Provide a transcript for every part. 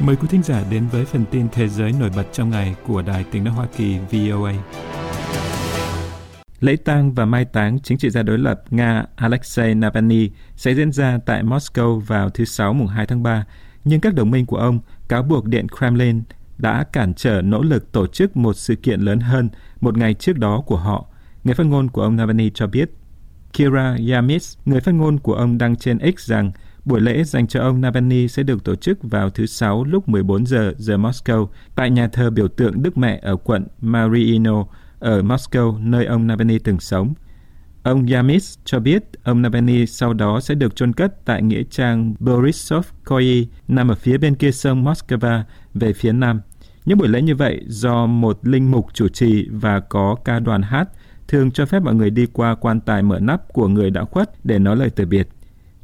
Mời quý thính giả đến với phần tin thế giới nổi bật trong ngày của Đài tiếng nói Hoa Kỳ VOA. Lễ tang và mai táng chính trị gia đối lập Nga Alexei Navalny sẽ diễn ra tại Moscow vào thứ Sáu mùng 2 tháng 3, nhưng các đồng minh của ông cáo buộc Điện Kremlin đã cản trở nỗ lực tổ chức một sự kiện lớn hơn một ngày trước đó của họ. Người phát ngôn của ông Navalny cho biết, Kira Yamis, người phát ngôn của ông đăng trên X rằng buổi lễ dành cho ông Navalny sẽ được tổ chức vào thứ Sáu lúc 14 giờ giờ Moscow tại nhà thờ biểu tượng Đức Mẹ ở quận Mariino ở Moscow, nơi ông Navalny từng sống. Ông Yamis cho biết ông Navalny sau đó sẽ được chôn cất tại nghĩa trang Borisovkoye nằm ở phía bên kia sông Moscow về phía nam. Những buổi lễ như vậy do một linh mục chủ trì và có ca đoàn hát thường cho phép mọi người đi qua quan tài mở nắp của người đã khuất để nói lời từ biệt.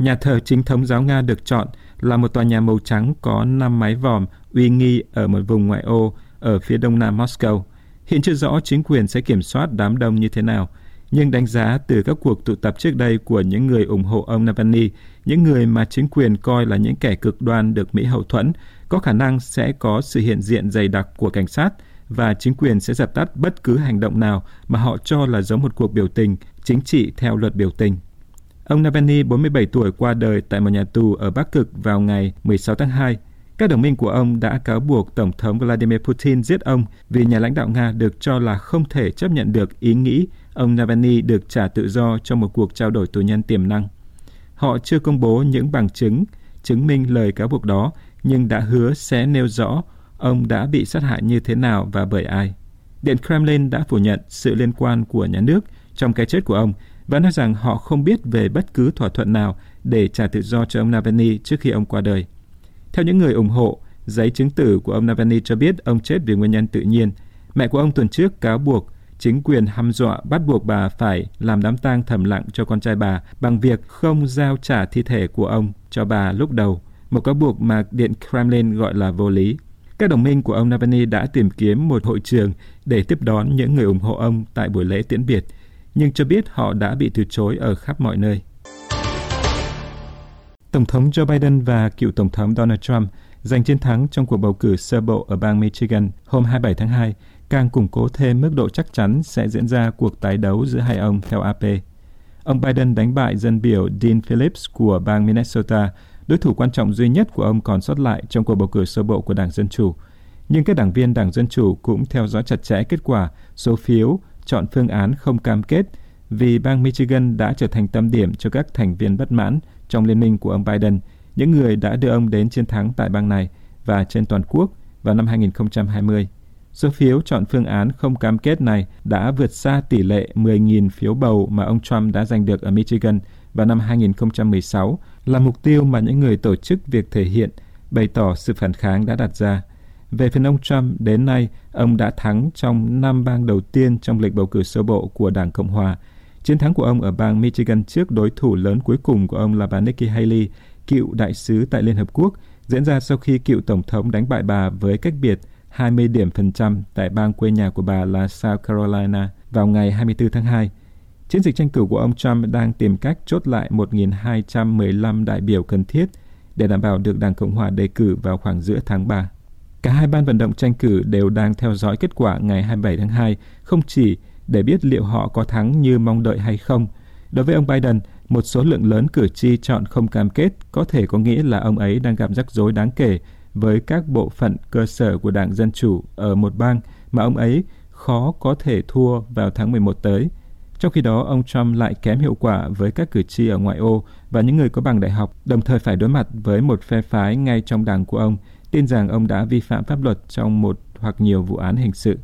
Nhà thờ chính thống giáo Nga được chọn là một tòa nhà màu trắng có 5 mái vòm uy nghi ở một vùng ngoại ô ở phía đông nam Moscow. Hiện chưa rõ chính quyền sẽ kiểm soát đám đông như thế nào, nhưng đánh giá từ các cuộc tụ tập trước đây của những người ủng hộ ông Navalny, những người mà chính quyền coi là những kẻ cực đoan được Mỹ hậu thuẫn, có khả năng sẽ có sự hiện diện dày đặc của cảnh sát và chính quyền sẽ dập tắt bất cứ hành động nào mà họ cho là giống một cuộc biểu tình chính trị theo luật biểu tình. Ông Navalny, 47 tuổi, qua đời tại một nhà tù ở Bắc Cực vào ngày 16 tháng 2 các đồng minh của ông đã cáo buộc Tổng thống Vladimir Putin giết ông vì nhà lãnh đạo Nga được cho là không thể chấp nhận được ý nghĩ ông Navalny được trả tự do trong một cuộc trao đổi tù nhân tiềm năng. Họ chưa công bố những bằng chứng chứng minh lời cáo buộc đó, nhưng đã hứa sẽ nêu rõ ông đã bị sát hại như thế nào và bởi ai. Điện Kremlin đã phủ nhận sự liên quan của nhà nước trong cái chết của ông và nói rằng họ không biết về bất cứ thỏa thuận nào để trả tự do cho ông Navalny trước khi ông qua đời. Theo những người ủng hộ, giấy chứng tử của ông Navalny cho biết ông chết vì nguyên nhân tự nhiên. Mẹ của ông tuần trước cáo buộc chính quyền hăm dọa bắt buộc bà phải làm đám tang thầm lặng cho con trai bà bằng việc không giao trả thi thể của ông cho bà lúc đầu, một cáo buộc mà Điện Kremlin gọi là vô lý. Các đồng minh của ông Navalny đã tìm kiếm một hội trường để tiếp đón những người ủng hộ ông tại buổi lễ tiễn biệt, nhưng cho biết họ đã bị từ chối ở khắp mọi nơi. Tổng thống Joe Biden và cựu Tổng thống Donald Trump giành chiến thắng trong cuộc bầu cử sơ bộ ở bang Michigan hôm 27 tháng 2 càng củng cố thêm mức độ chắc chắn sẽ diễn ra cuộc tái đấu giữa hai ông theo AP. Ông Biden đánh bại dân biểu Dean Phillips của bang Minnesota, đối thủ quan trọng duy nhất của ông còn sót lại trong cuộc bầu cử sơ bộ của Đảng Dân Chủ. Nhưng các đảng viên Đảng Dân Chủ cũng theo dõi chặt chẽ kết quả số phiếu chọn phương án không cam kết vì bang Michigan đã trở thành tâm điểm cho các thành viên bất mãn trong liên minh của ông Biden, những người đã đưa ông đến chiến thắng tại bang này và trên toàn quốc vào năm 2020. Số phiếu chọn phương án không cam kết này đã vượt xa tỷ lệ 10.000 phiếu bầu mà ông Trump đã giành được ở Michigan vào năm 2016 là mục tiêu mà những người tổ chức việc thể hiện bày tỏ sự phản kháng đã đặt ra. Về phần ông Trump, đến nay, ông đã thắng trong năm bang đầu tiên trong lịch bầu cử sơ bộ của Đảng Cộng Hòa Chiến thắng của ông ở bang Michigan trước đối thủ lớn cuối cùng của ông là bà Nikki Haley, cựu đại sứ tại Liên Hợp Quốc, diễn ra sau khi cựu Tổng thống đánh bại bà với cách biệt 20 điểm phần trăm tại bang quê nhà của bà là South Carolina vào ngày 24 tháng 2. Chiến dịch tranh cử của ông Trump đang tìm cách chốt lại 1.215 đại biểu cần thiết để đảm bảo được Đảng Cộng hòa đề cử vào khoảng giữa tháng 3. Cả hai ban vận động tranh cử đều đang theo dõi kết quả ngày 27 tháng 2, không chỉ để biết liệu họ có thắng như mong đợi hay không. Đối với ông Biden, một số lượng lớn cử tri chọn không cam kết có thể có nghĩa là ông ấy đang gặp rắc rối đáng kể với các bộ phận cơ sở của Đảng Dân Chủ ở một bang mà ông ấy khó có thể thua vào tháng 11 tới. Trong khi đó, ông Trump lại kém hiệu quả với các cử tri ở ngoại ô và những người có bằng đại học, đồng thời phải đối mặt với một phe phái ngay trong đảng của ông, tin rằng ông đã vi phạm pháp luật trong một hoặc nhiều vụ án hình sự.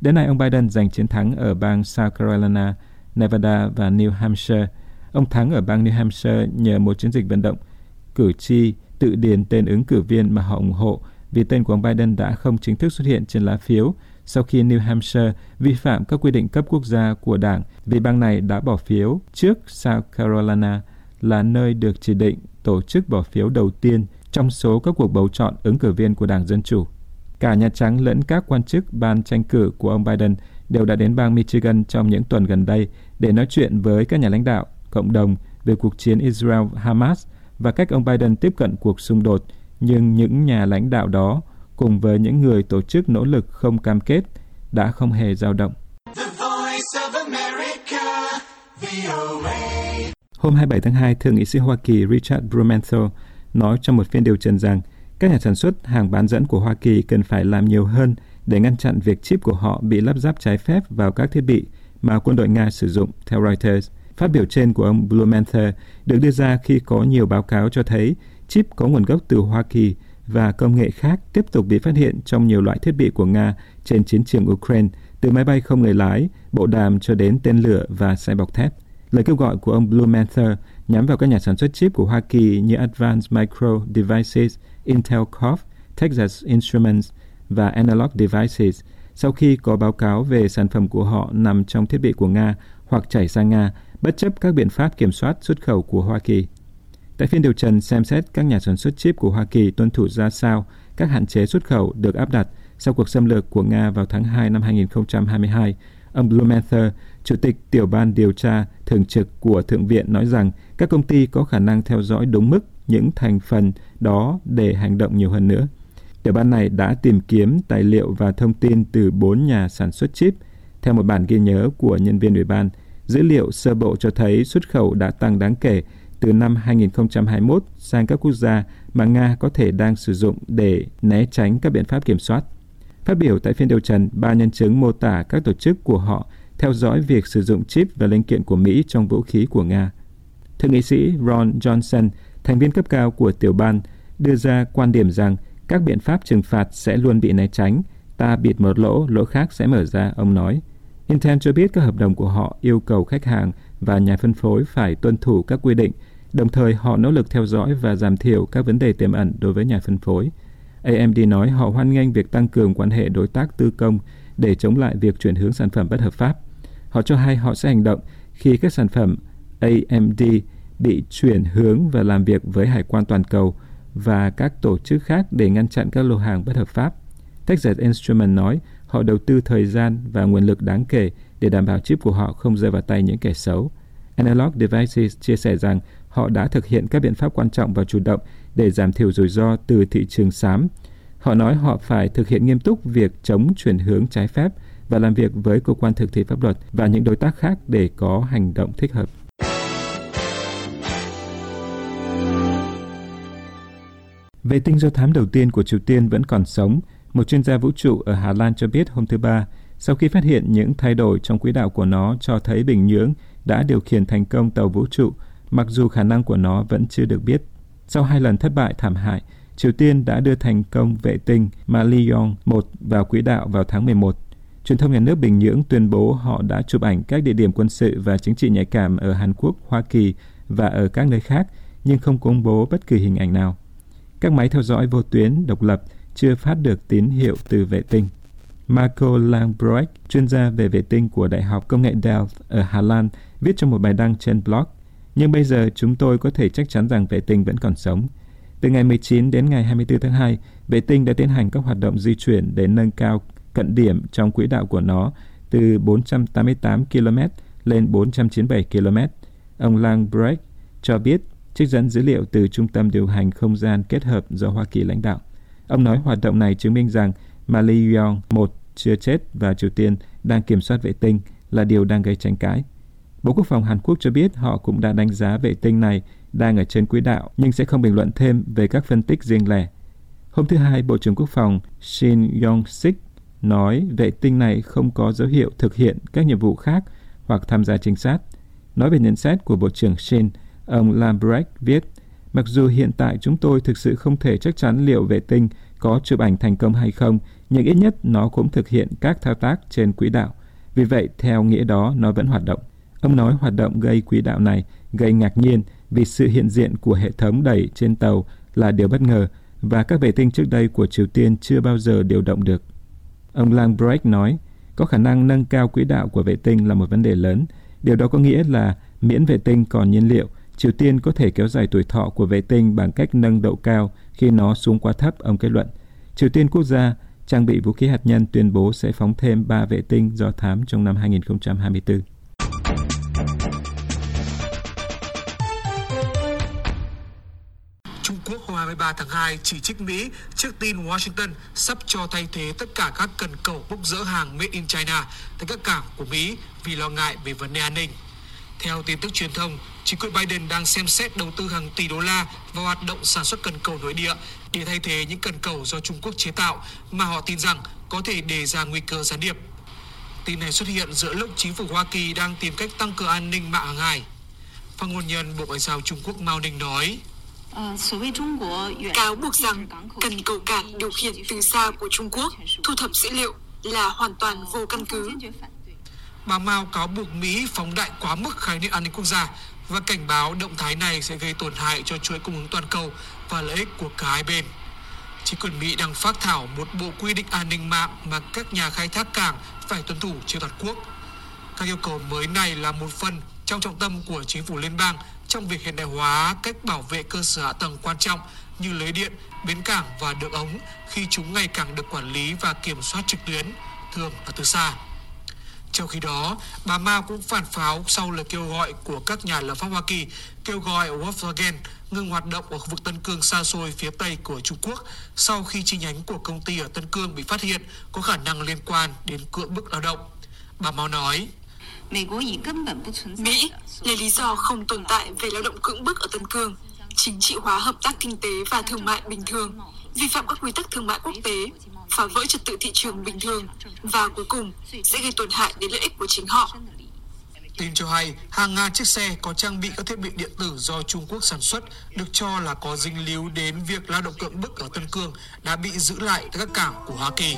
Đến nay, ông Biden giành chiến thắng ở bang South Carolina, Nevada và New Hampshire. Ông thắng ở bang New Hampshire nhờ một chiến dịch vận động cử tri tự điền tên ứng cử viên mà họ ủng hộ vì tên của ông Biden đã không chính thức xuất hiện trên lá phiếu sau khi New Hampshire vi phạm các quy định cấp quốc gia của đảng vì bang này đã bỏ phiếu trước South Carolina là nơi được chỉ định tổ chức bỏ phiếu đầu tiên trong số các cuộc bầu chọn ứng cử viên của Đảng Dân Chủ. Cả Nhà Trắng lẫn các quan chức ban tranh cử của ông Biden đều đã đến bang Michigan trong những tuần gần đây để nói chuyện với các nhà lãnh đạo, cộng đồng về cuộc chiến Israel-Hamas và cách ông Biden tiếp cận cuộc xung đột nhưng những nhà lãnh đạo đó cùng với những người tổ chức nỗ lực không cam kết đã không hề dao động. Hôm 27 tháng 2, Thượng nghị sĩ Hoa Kỳ Richard Blumenthal nói trong một phiên điều trần rằng các nhà sản xuất hàng bán dẫn của Hoa Kỳ cần phải làm nhiều hơn để ngăn chặn việc chip của họ bị lắp ráp trái phép vào các thiết bị mà quân đội Nga sử dụng, theo Reuters. Phát biểu trên của ông Blumenthal được đưa ra khi có nhiều báo cáo cho thấy chip có nguồn gốc từ Hoa Kỳ và công nghệ khác tiếp tục bị phát hiện trong nhiều loại thiết bị của Nga trên chiến trường Ukraine, từ máy bay không người lái, bộ đàm cho đến tên lửa và xe bọc thép. Lời kêu gọi của ông Blumenthal nhắm vào các nhà sản xuất chip của Hoa Kỳ như Advanced Micro Devices, Intel Corp, Texas Instruments và Analog Devices sau khi có báo cáo về sản phẩm của họ nằm trong thiết bị của Nga hoặc chảy sang Nga, bất chấp các biện pháp kiểm soát xuất khẩu của Hoa Kỳ. Tại phiên điều trần xem xét các nhà sản xuất chip của Hoa Kỳ tuân thủ ra sao các hạn chế xuất khẩu được áp đặt sau cuộc xâm lược của Nga vào tháng 2 năm 2022, ông Blumenthal, Chủ tịch Tiểu ban điều tra thường trực của Thượng viện nói rằng các công ty có khả năng theo dõi đúng mức những thành phần đó để hành động nhiều hơn nữa. Tiểu ban này đã tìm kiếm tài liệu và thông tin từ bốn nhà sản xuất chip. Theo một bản ghi nhớ của nhân viên ủy ban, dữ liệu sơ bộ cho thấy xuất khẩu đã tăng đáng kể từ năm 2021 sang các quốc gia mà Nga có thể đang sử dụng để né tránh các biện pháp kiểm soát. Phát biểu tại phiên điều trần, ba nhân chứng mô tả các tổ chức của họ theo dõi việc sử dụng chip và linh kiện của Mỹ trong vũ khí của Nga. Thượng nghị sĩ Ron Johnson, thành viên cấp cao của tiểu ban, đưa ra quan điểm rằng các biện pháp trừng phạt sẽ luôn bị né tránh. Ta bịt một lỗ, lỗ khác sẽ mở ra, ông nói. Intel cho biết các hợp đồng của họ yêu cầu khách hàng và nhà phân phối phải tuân thủ các quy định, đồng thời họ nỗ lực theo dõi và giảm thiểu các vấn đề tiềm ẩn đối với nhà phân phối. AMD nói họ hoan nghênh việc tăng cường quan hệ đối tác tư công để chống lại việc chuyển hướng sản phẩm bất hợp pháp. Họ cho hay họ sẽ hành động khi các sản phẩm AMD bị chuyển hướng và làm việc với hải quan toàn cầu và các tổ chức khác để ngăn chặn các lô hàng bất hợp pháp. Texas Instruments nói họ đầu tư thời gian và nguồn lực đáng kể để đảm bảo chip của họ không rơi vào tay những kẻ xấu. Analog Devices chia sẻ rằng họ đã thực hiện các biện pháp quan trọng và chủ động để giảm thiểu rủi ro từ thị trường xám. Họ nói họ phải thực hiện nghiêm túc việc chống chuyển hướng trái phép và làm việc với cơ quan thực thi pháp luật và những đối tác khác để có hành động thích hợp. Vệ tinh do thám đầu tiên của Triều Tiên vẫn còn sống, một chuyên gia vũ trụ ở Hà Lan cho biết hôm thứ Ba, sau khi phát hiện những thay đổi trong quỹ đạo của nó cho thấy Bình Nhưỡng đã điều khiển thành công tàu vũ trụ, mặc dù khả năng của nó vẫn chưa được biết. Sau hai lần thất bại thảm hại, Triều Tiên đã đưa thành công vệ tinh Malion 1 vào quỹ đạo vào tháng 11. Truyền thông nhà nước Bình Nhưỡng tuyên bố họ đã chụp ảnh các địa điểm quân sự và chính trị nhạy cảm ở Hàn Quốc, Hoa Kỳ và ở các nơi khác, nhưng không công bố bất kỳ hình ảnh nào. Các máy theo dõi vô tuyến độc lập chưa phát được tín hiệu từ vệ tinh. Marco Langbroek, chuyên gia về vệ tinh của Đại học Công nghệ Delft ở Hà Lan, viết trong một bài đăng trên blog. Nhưng bây giờ chúng tôi có thể chắc chắn rằng vệ tinh vẫn còn sống. Từ ngày 19 đến ngày 24 tháng 2, vệ tinh đã tiến hành các hoạt động di chuyển để nâng cao cận điểm trong quỹ đạo của nó từ 488 km lên 497 km. Ông Langbroek cho biết trích dẫn dữ liệu từ Trung tâm điều hành không gian kết hợp do Hoa Kỳ lãnh đạo. Ông nói hoạt động này chứng minh rằng Maliyon 1 chưa chết và Triều Tiên đang kiểm soát vệ tinh là điều đang gây tranh cãi. Bộ Quốc phòng Hàn Quốc cho biết họ cũng đã đánh giá vệ tinh này đang ở trên quỹ đạo nhưng sẽ không bình luận thêm về các phân tích riêng lẻ. Hôm thứ Hai, Bộ trưởng Quốc phòng Shin Yong-sik nói vệ tinh này không có dấu hiệu thực hiện các nhiệm vụ khác hoặc tham gia trinh sát. Nói về nhận xét của Bộ trưởng Shin, ông Lambrecht viết, mặc dù hiện tại chúng tôi thực sự không thể chắc chắn liệu vệ tinh có chụp ảnh thành công hay không, nhưng ít nhất nó cũng thực hiện các thao tác trên quỹ đạo. Vì vậy, theo nghĩa đó, nó vẫn hoạt động. Ông nói hoạt động gây quỹ đạo này gây ngạc nhiên vì sự hiện diện của hệ thống đẩy trên tàu là điều bất ngờ và các vệ tinh trước đây của Triều Tiên chưa bao giờ điều động được. Ông Langbrecht nói, có khả năng nâng cao quỹ đạo của vệ tinh là một vấn đề lớn. Điều đó có nghĩa là miễn vệ tinh còn nhiên liệu, Triều Tiên có thể kéo dài tuổi thọ của vệ tinh bằng cách nâng độ cao khi nó xuống quá thấp, ông kết luận. Triều Tiên quốc gia trang bị vũ khí hạt nhân tuyên bố sẽ phóng thêm 3 vệ tinh do thám trong năm 2024. 23 tháng 2 chỉ trích Mỹ trước tin Washington sắp cho thay thế tất cả các cần cầu bốc rỡ hàng made in China tại các cảng của Mỹ vì lo ngại về vấn đề an ninh. Theo tin tức truyền thông, chính quyền Biden đang xem xét đầu tư hàng tỷ đô la vào hoạt động sản xuất cần cầu nội địa để thay thế những cần cầu do Trung Quốc chế tạo mà họ tin rằng có thể đề ra nguy cơ gián điệp. Tin này xuất hiện giữa lúc chính phủ Hoa Kỳ đang tìm cách tăng cường an ninh mạng hàng hải. Phát ngôn nhân Bộ Ngoại giao Trung Quốc Mao Ninh nói, Cáo buộc rằng cần cầu cảng điều khiển từ xa của Trung Quốc thu thập dữ liệu là hoàn toàn vô căn cứ. Bà Mao cáo buộc Mỹ phóng đại quá mức khái niệm an ninh quốc gia và cảnh báo động thái này sẽ gây tổn hại cho chuỗi cung ứng toàn cầu và lợi ích của cả hai bên. Chính quyền Mỹ đang phát thảo một bộ quy định an ninh mạng mà các nhà khai thác cảng phải tuân thủ trên toàn quốc. Các yêu cầu mới này là một phần trong trọng tâm của chính phủ liên bang trong việc hiện đại hóa cách bảo vệ cơ sở hạ tầng quan trọng như lưới điện, bến cảng và đường ống khi chúng ngày càng được quản lý và kiểm soát trực tuyến, thường là từ xa. Trong khi đó, bà Mao cũng phản pháo sau lời kêu gọi của các nhà lập pháp Hoa Kỳ kêu gọi Volkswagen ngừng hoạt động ở khu vực Tân Cương xa xôi phía Tây của Trung Quốc sau khi chi nhánh của công ty ở Tân Cương bị phát hiện có khả năng liên quan đến cưỡng bức lao động. Bà Mao nói, Mỹ lấy lý do không tồn tại về lao động cưỡng bức ở Tân Cương, chính trị hóa hợp tác kinh tế và thương mại bình thường, vi phạm các quy tắc thương mại quốc tế, phá vỡ trật tự thị trường bình thường và cuối cùng sẽ gây tổn hại đến lợi ích của chính họ. Tin cho hay, hàng ngàn chiếc xe có trang bị các thiết bị điện tử do Trung Quốc sản xuất được cho là có dính líu đến việc lao động cưỡng bức ở Tân Cương đã bị giữ lại tại các cảng của Hoa Kỳ.